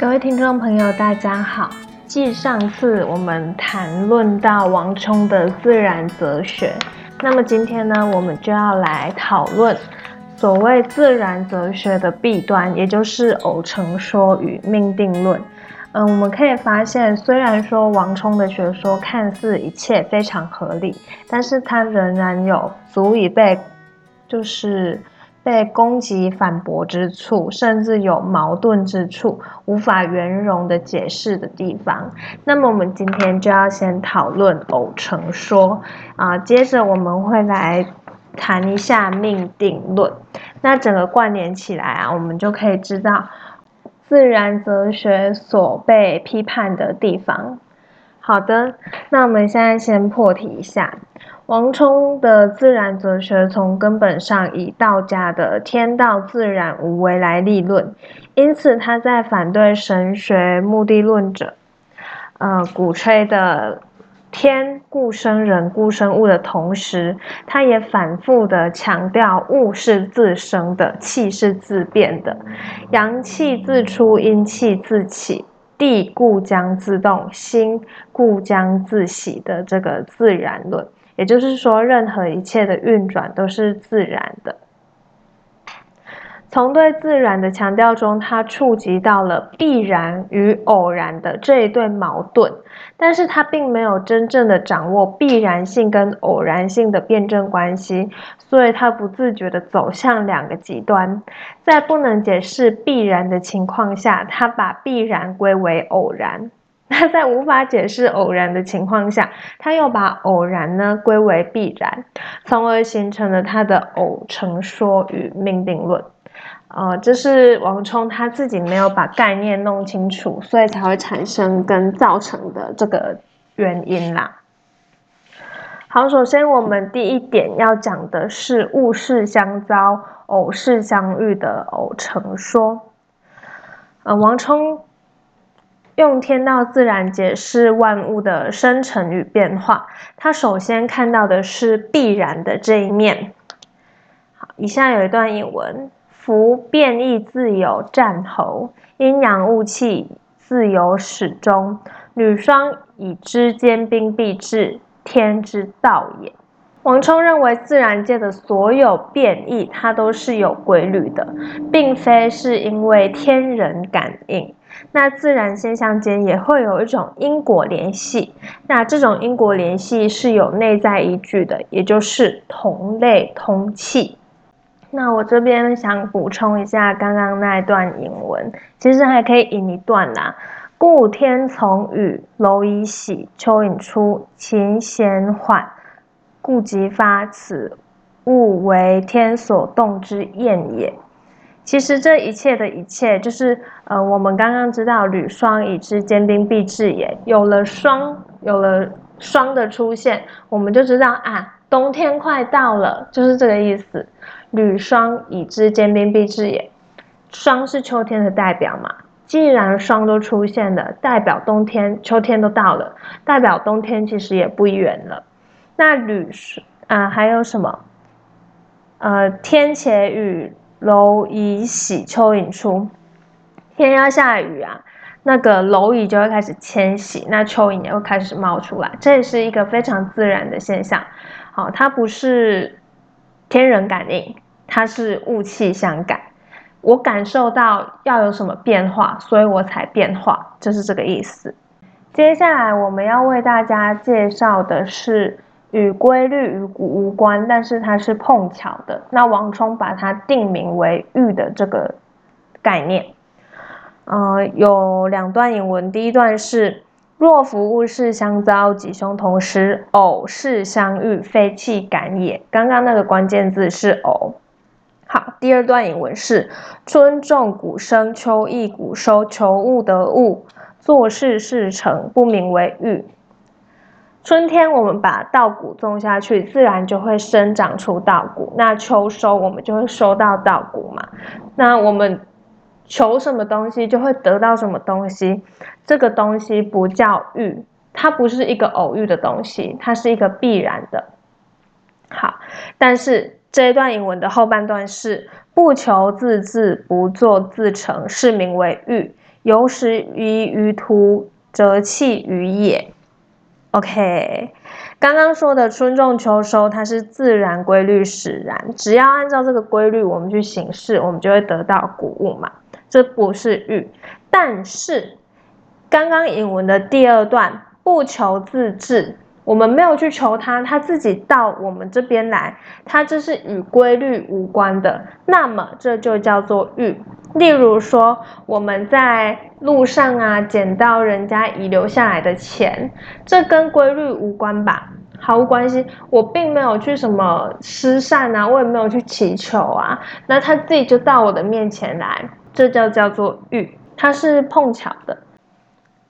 各位听众朋友，大家好。继上次我们谈论到王充的自然哲学，那么今天呢，我们就要来讨论所谓自然哲学的弊端，也就是偶成说与命定论。嗯，我们可以发现，虽然说王充的学说看似一切非常合理，但是它仍然有足以被就是被攻击反驳之处，甚至有矛盾之处，无法圆融的解释的地方。那么我们今天就要先讨论偶成说啊，接着我们会来谈一下命定论。那整个关联起来啊，我们就可以知道。自然哲学所被批判的地方。好的，那我们现在先破题一下。王充的自然哲学从根本上以道家的天道自然无为来立论，因此他在反对神学目的论者，呃，鼓吹的。天故生人，故生物的同时，他也反复的强调物是自生的，气是自变的，阳气自出，阴气自起，地故将自动，心故将自喜的这个自然论。也就是说，任何一切的运转都是自然的。从对自然的强调中，他触及到了必然与偶然的这一对矛盾，但是他并没有真正的掌握必然性跟偶然性的辩证关系，所以他不自觉的走向两个极端。在不能解释必然的情况下，他把必然归为偶然；那在无法解释偶然的情况下，他又把偶然呢归为必然，从而形成了他的偶成说与命定论。呃，这是王充他自己没有把概念弄清楚，所以才会产生跟造成的这个原因啦。好，首先我们第一点要讲的是物事相遭、偶事相遇的偶成说。呃，王充用天道自然解释万物的生成与变化，他首先看到的是必然的这一面。好，以下有一段引文。夫变异自有战候，阴阳物气自有始终。女双以之坚冰必至，天之道也。王充认为，自然界的所有变异，它都是有规律的，并非是因为天人感应。那自然现象间也会有一种因果联系，那这种因果联系是有内在依据的，也就是同类通气。那我这边想补充一下刚刚那一段引文，其实还可以引一段啦。故天从雨，蝼蚁喜，蚯蚓出，禽闲缓，故即发。此物为天所动之验也。其实这一切的一切，就是呃，我们刚刚知道履霜已知坚冰必至也。有了霜，有了霜的出现，我们就知道啊，冬天快到了，就是这个意思。履霜已知坚冰必至也。霜是秋天的代表嘛？既然霜都出现了，代表冬天、秋天都到了，代表冬天其实也不远了。那履啊，还有什么？呃，天且雨，蝼蚁喜，蚯蚓出。天要下雨啊，那个蝼蚁就会开始迁徙，那蚯蚓也会开始冒出来，这也是一个非常自然的现象。好，它不是。天人感应，它是物气相感。我感受到要有什么变化，所以我才变化，就是这个意思。接下来我们要为大家介绍的是与规律与无关，但是它是碰巧的。那王充把它定名为“遇”的这个概念。呃，有两段引文，第一段是。若夫物事相遭，吉凶同时，偶事相遇，非气感也。刚刚那个关键字是偶。好，第二段引文是：春种谷生，秋意谷收，求物得物，做事事成，不名为遇。春天我们把稻谷种下去，自然就会生长出稻谷。那秋收我们就会收到稻谷嘛。那我们。求什么东西就会得到什么东西，这个东西不叫遇，它不是一个偶遇的东西，它是一个必然的。好，但是这一段引文的后半段是不求自治，不做自成，是名为遇；有始于于途，则弃于也。OK，刚刚说的春种秋收，它是自然规律使然，只要按照这个规律我们去行事，我们就会得到谷物嘛。这不是欲，但是刚刚引文的第二段不求自治。我们没有去求他，他自己到我们这边来，他这是与规律无关的，那么这就叫做欲。例如说，我们在路上啊捡到人家遗留下来的钱，这跟规律无关吧？毫无关系，我并没有去什么施善啊，我也没有去祈求啊，那他自己就到我的面前来，这就叫做欲，它是碰巧的。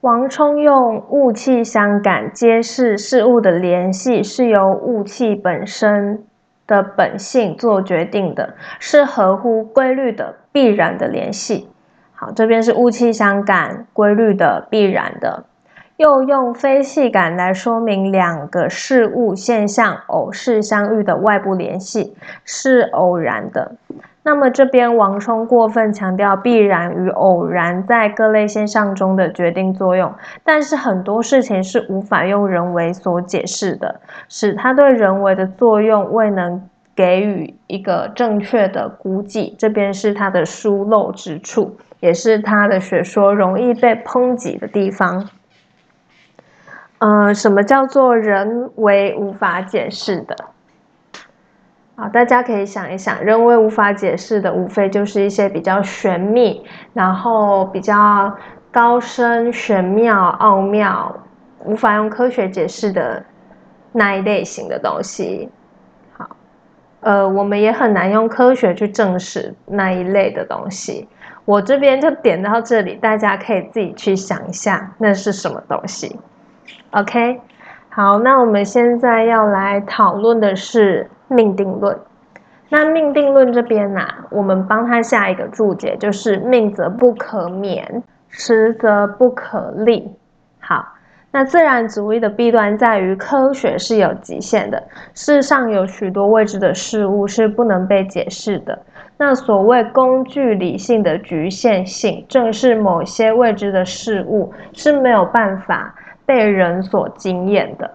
王充用物气相感，揭示事物的联系是由物气本身的本性做决定的，是合乎规律的必然的联系。好，这边是物气相感，规律的必然的。又用非气感来说明两个事物现象偶是相遇的外部联系是偶然的。那么这边王充过分强调必然与偶然在各类现象中的决定作用，但是很多事情是无法用人为所解释的，使他对人为的作用未能给予一个正确的估计。这边是他的疏漏之处，也是他的学说容易被抨击的地方。呃，什么叫做人为无法解释的？好，大家可以想一想，人为无法解释的，无非就是一些比较玄秘，然后比较高深、玄妙、奥妙，无法用科学解释的那一类型的东西。好，呃，我们也很难用科学去证实那一类的东西。我这边就点到这里，大家可以自己去想一下，那是什么东西？OK。好，那我们现在要来讨论的是命定论。那命定论这边呢，我们帮他下一个注解，就是命则不可免，时则不可立。好，那自然主义的弊端在于科学是有极限的，世上有许多未知的事物是不能被解释的。那所谓工具理性的局限性，正是某些未知的事物是没有办法。被人所惊艳的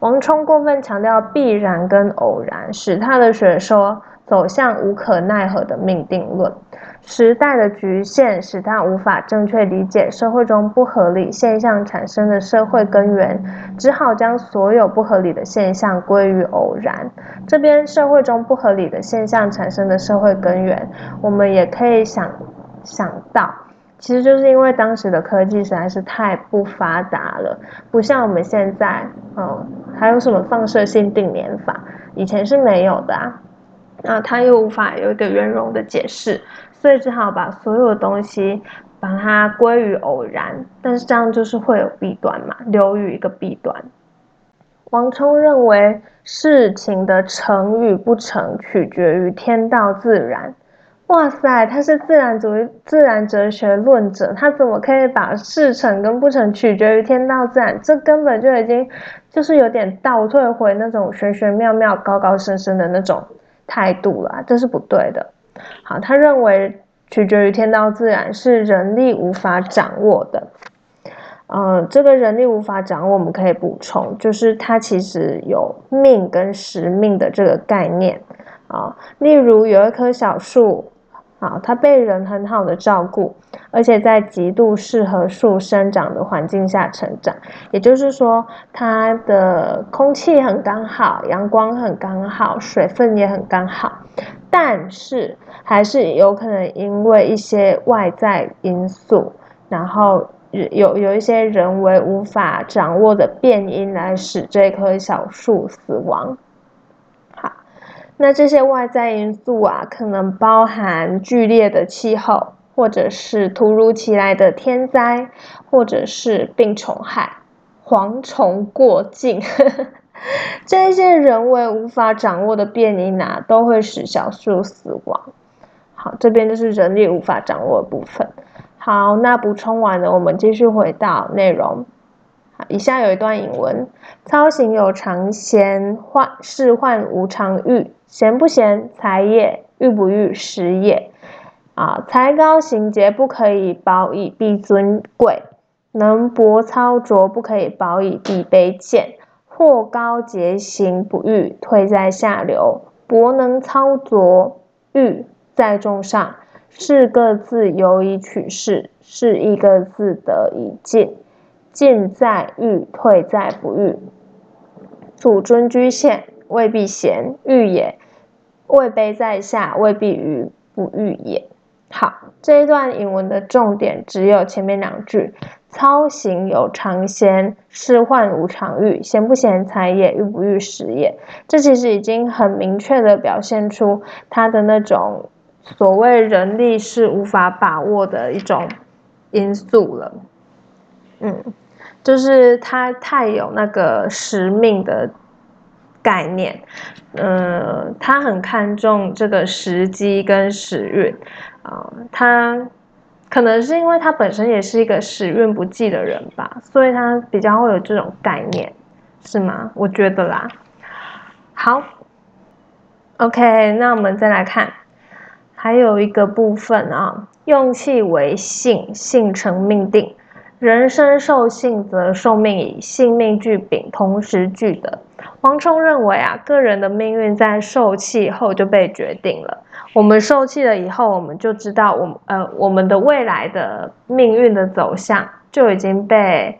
王充过分强调必然跟偶然，使他的学说走向无可奈何的命定论。时代的局限使他无法正确理解社会中不合理现象产生的社会根源，只好将所有不合理的现象归于偶然。这边社会中不合理的现象产生的社会根源，我们也可以想想到。其实就是因为当时的科技实在是太不发达了，不像我们现在，嗯，还有什么放射性定年法，以前是没有的啊。那他又无法有一个圆融的解释，所以只好把所有东西把它归于偶然。但是这样就是会有弊端嘛，留于一个弊端。王充认为事情的成与不成取决于天道自然。哇塞，他是自然主义、自然哲学论者，他怎么可以把事成跟不成取决于天道自然？这根本就已经就是有点倒退回那种玄玄妙妙、高高深深的那种态度了，这是不对的。好，他认为取决于天道自然是人力无法掌握的。嗯，这个人力无法掌握，我们可以补充，就是它其实有命跟时命的这个概念啊。例如有一棵小树。好，它被人很好的照顾，而且在极度适合树生长的环境下成长。也就是说，它的空气很刚好，阳光很刚好，水分也很刚好。但是，还是有可能因为一些外在因素，然后有有一些人为无法掌握的变因，来使这棵小树死亡。那这些外在因素啊，可能包含剧烈的气候，或者是突如其来的天灾，或者是病虫害、蝗虫过境，这些人为无法掌握的变因啊，都会使小树死亡。好，这边就是人力无法掌握的部分。好，那补充完了，我们继续回到内容。好，以下有一段引文：操行有常闲，患事患无常欲。贤不闲，财也；欲不欲，时也。啊，才高行节不可以保以必尊贵，能博操拙不可以保以必卑贱。或高洁行不欲退在下流，博能操卓欲在众上。是各自由以取势，是一个字得以进。进在欲，退在不欲。主尊居现，未必贤欲也；位卑在下，未必愚不欲也。好，这一段引文的重点只有前面两句：操行有常闲，仕宦无常欲。贤不贤才也，欲不欲时也。这其实已经很明确的表现出他的那种所谓人力是无法把握的一种因素了。嗯，就是他太有那个使命的概念，嗯，他很看重这个时机跟时运。啊，他可能是因为他本身也是一个时运不济的人吧，所以他比较会有这种概念，是吗？我觉得啦。好，OK，那我们再来看，还有一个部分啊，用气为性，性成命定。人生受性，则受命矣性命俱禀，同时俱得。王充认为啊，个人的命运在受气后就被决定了。我们受气了以后，我们就知道，我们呃我们的未来的命运的走向就已经被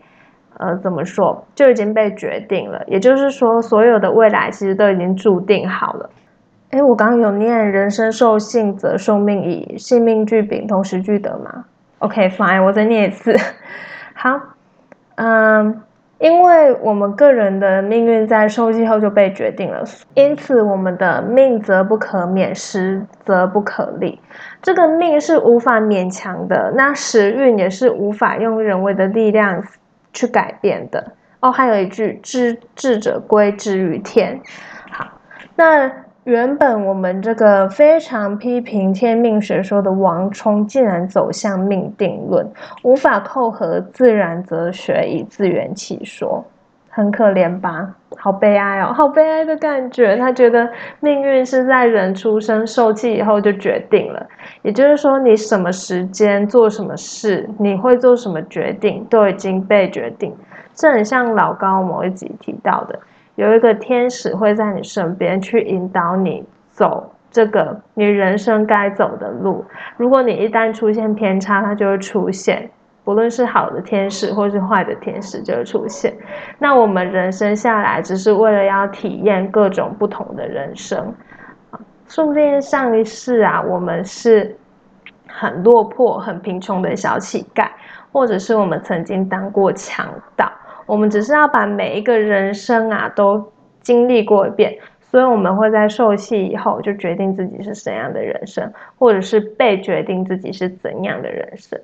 呃怎么说，就已经被决定了。也就是说，所有的未来其实都已经注定好了。哎，我刚刚有念“人生受性，则受命矣性命俱禀，同时俱得”吗？OK，fine，我再念一次。好，嗯，因为我们个人的命运在受气后就被决定了，因此我们的命则不可免，时则不可立。这个命是无法勉强的，那时运也是无法用人为的力量去改变的。哦，还有一句“知智者归之于天”。好，那。原本我们这个非常批评天命学说的王充，竟然走向命定论，无法扣合自然哲学以自圆其说，很可怜吧？好悲哀哦，好悲哀的感觉。他觉得命运是在人出生受气以后就决定了，也就是说，你什么时间做什么事，你会做什么决定，都已经被决定。这很像老高某一集提到的。有一个天使会在你身边去引导你走这个你人生该走的路。如果你一旦出现偏差，它就会出现，不论是好的天使或是坏的天使就会出现。那我们人生下来只是为了要体验各种不同的人生说不定上一世啊，我们是很落魄、很贫穷的小乞丐，或者是我们曾经当过强盗。我们只是要把每一个人生啊都经历过一遍，所以我们会在受气以后就决定自己是怎样的人生，或者是被决定自己是怎样的人生。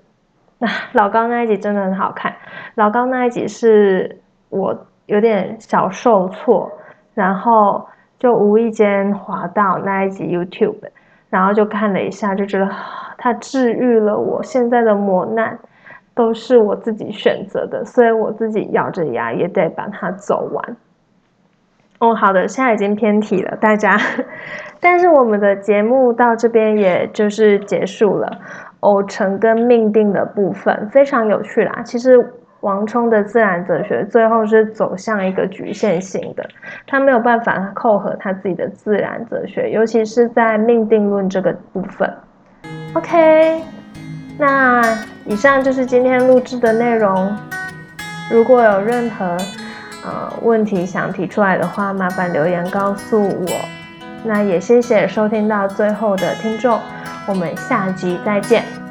那 老高那一集真的很好看，老高那一集是我有点小受挫，然后就无意间滑到那一集 YouTube，然后就看了一下，就觉得他治愈了我现在的磨难。都是我自己选择的，所以我自己咬着牙也得把它走完。哦，好的，现在已经偏题了，大家。但是我们的节目到这边也就是结束了。偶成跟命定的部分非常有趣啦。其实王充的自然哲学最后是走向一个局限性的，他没有办法扣合他自己的自然哲学，尤其是在命定论这个部分。OK。那以上就是今天录制的内容。如果有任何呃问题想提出来的话，麻烦留言告诉我。那也谢谢收听到最后的听众，我们下集再见。